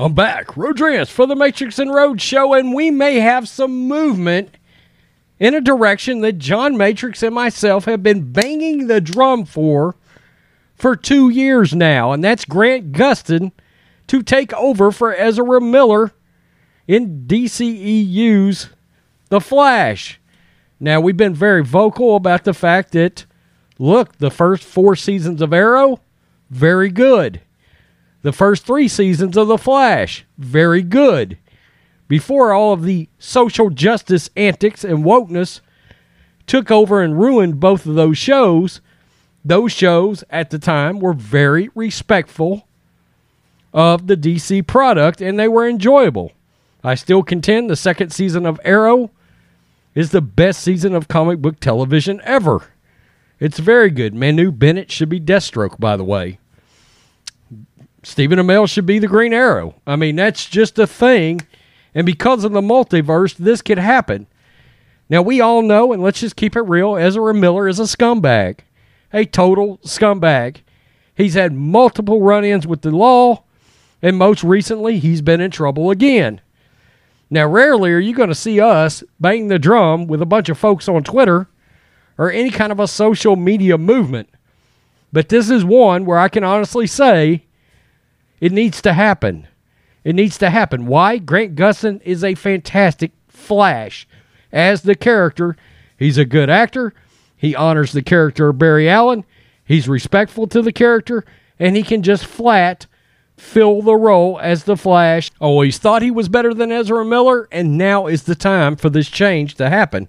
I'm back, Rodriguez for the Matrix and Road show, and we may have some movement in a direction that John Matrix and myself have been banging the drum for for two years now, and that's Grant Gustin to take over for Ezra Miller in DCEU's The Flash. Now, we've been very vocal about the fact that, look, the first four seasons of Arrow, very good. The first three seasons of The Flash, very good. Before all of the social justice antics and wokeness took over and ruined both of those shows, those shows at the time were very respectful of the DC product and they were enjoyable. I still contend the second season of Arrow is the best season of comic book television ever. It's very good. Manu Bennett should be Deathstroke, by the way. Stephen Amell should be the Green Arrow. I mean, that's just a thing. And because of the multiverse, this could happen. Now, we all know, and let's just keep it real Ezra Miller is a scumbag, a total scumbag. He's had multiple run ins with the law, and most recently, he's been in trouble again. Now, rarely are you going to see us bang the drum with a bunch of folks on Twitter or any kind of a social media movement. But this is one where I can honestly say it needs to happen. It needs to happen. Why? Grant Gustin is a fantastic Flash as the character. He's a good actor. He honors the character of Barry Allen. He's respectful to the character, and he can just flat fill the role as the Flash. Oh, Always thought he was better than Ezra Miller, and now is the time for this change to happen.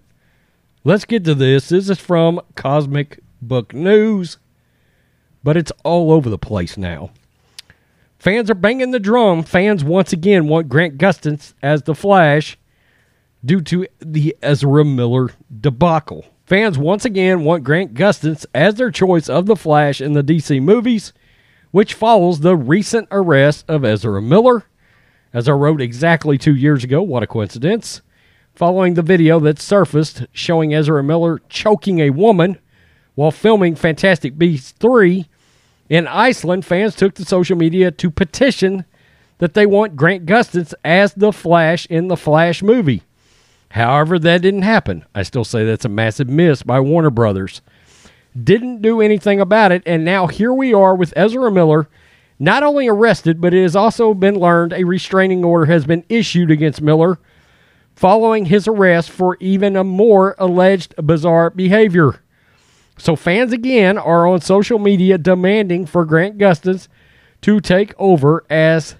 Let's get to this. This is from Cosmic Book News, but it's all over the place now. Fans are banging the drum. Fans once again want Grant Gustin as the Flash due to the Ezra Miller debacle. Fans once again want Grant Gustin as their choice of the Flash in the DC movies, which follows the recent arrest of Ezra Miller. As I wrote exactly two years ago, what a coincidence. Following the video that surfaced showing Ezra Miller choking a woman while filming Fantastic Beasts 3, in Iceland, fans took to social media to petition that they want Grant Gustin as the Flash in the Flash movie. However, that didn't happen. I still say that's a massive miss by Warner Brothers. Didn't do anything about it, and now here we are with Ezra Miller, not only arrested, but it has also been learned a restraining order has been issued against Miller following his arrest for even a more alleged bizarre behavior. So fans again are on social media demanding for Grant Gustin to take over as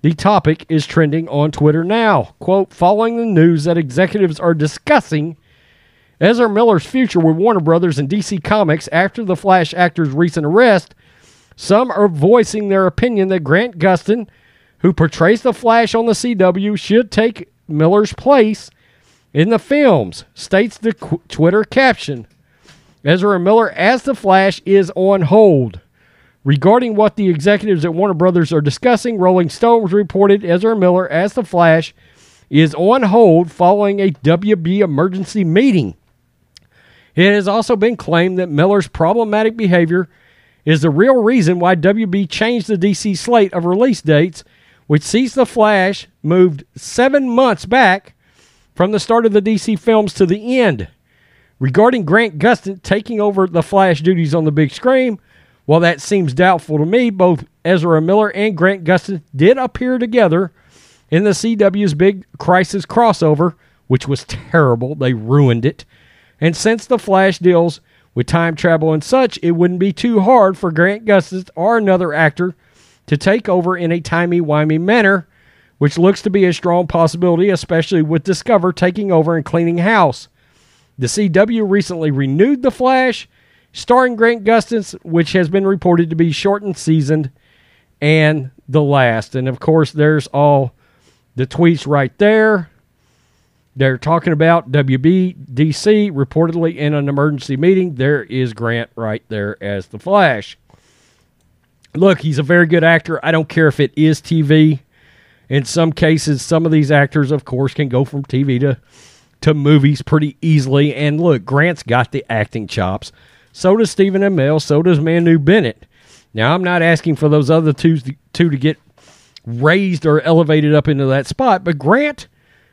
the topic is trending on Twitter now. Quote, following the news that executives are discussing Ezra Miller's future with Warner Brothers and DC Comics after the Flash actor's recent arrest, some are voicing their opinion that Grant Gustin, who portrays the Flash on the CW, should take Miller's place in the films, states the qu- Twitter caption. Ezra Miller as the Flash is on hold. Regarding what the executives at Warner Brothers are discussing, Rolling Stones reported Ezra Miller as the Flash is on hold following a WB emergency meeting. It has also been claimed that Miller's problematic behavior is the real reason why WB changed the DC slate of release dates, which sees The Flash moved seven months back from the start of the DC films to the end. Regarding Grant Gustin taking over the Flash duties on the big screen, while that seems doubtful to me, both Ezra Miller and Grant Gustin did appear together in the CW's big Crisis crossover, which was terrible. They ruined it. And since the Flash deals with time travel and such, it wouldn't be too hard for Grant Gustin or another actor to take over in a timey-wimey manner, which looks to be a strong possibility, especially with Discover taking over and cleaning house. The CW recently renewed The Flash, starring Grant Gustin, which has been reported to be shortened seasoned and the last. And of course, there's all the tweets right there. They're talking about WBDC reportedly in an emergency meeting. There is Grant right there as the Flash. Look, he's a very good actor. I don't care if it is TV. In some cases, some of these actors, of course, can go from TV to to movies pretty easily. And look, Grant's got the acting chops. So does Stephen Amell. So does Manu Bennett. Now, I'm not asking for those other two, two to get raised or elevated up into that spot. But Grant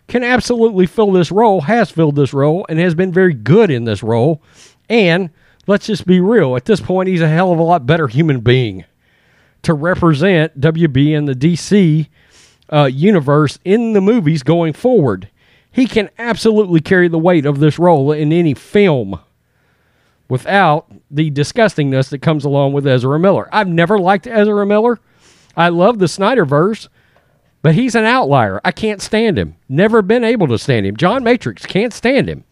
can absolutely fill this role, has filled this role, and has been very good in this role. And let's just be real at this point, he's a hell of a lot better human being to represent WB and the DC uh, universe in the movies going forward. He can absolutely carry the weight of this role in any film without the disgustingness that comes along with Ezra Miller. I've never liked Ezra Miller. I love the Snyderverse, but he's an outlier. I can't stand him. Never been able to stand him. John Matrix can't stand him.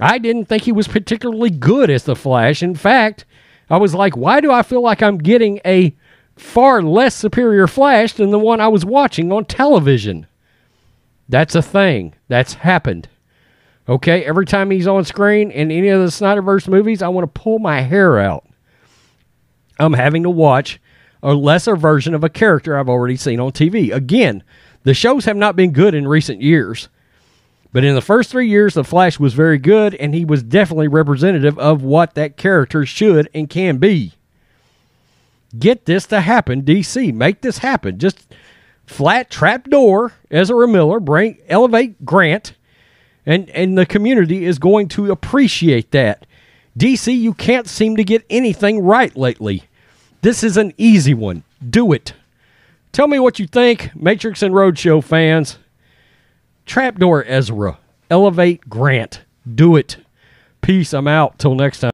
I didn't think he was particularly good as the Flash. In fact, I was like, why do I feel like I'm getting a far less superior Flash than the one I was watching on television? That's a thing. That's happened. Okay, every time he's on screen in any of the Snyderverse movies, I want to pull my hair out. I'm having to watch a lesser version of a character I've already seen on TV. Again, the shows have not been good in recent years. But in the first three years, The Flash was very good, and he was definitely representative of what that character should and can be. Get this to happen, DC. Make this happen. Just flat trap door, Ezra Miller, bring elevate Grant, and and the community is going to appreciate that. DC, you can't seem to get anything right lately. This is an easy one. Do it. Tell me what you think, Matrix and Roadshow fans. Trapdoor Ezra. Elevate Grant. Do it. Peace. I'm out. Till next time.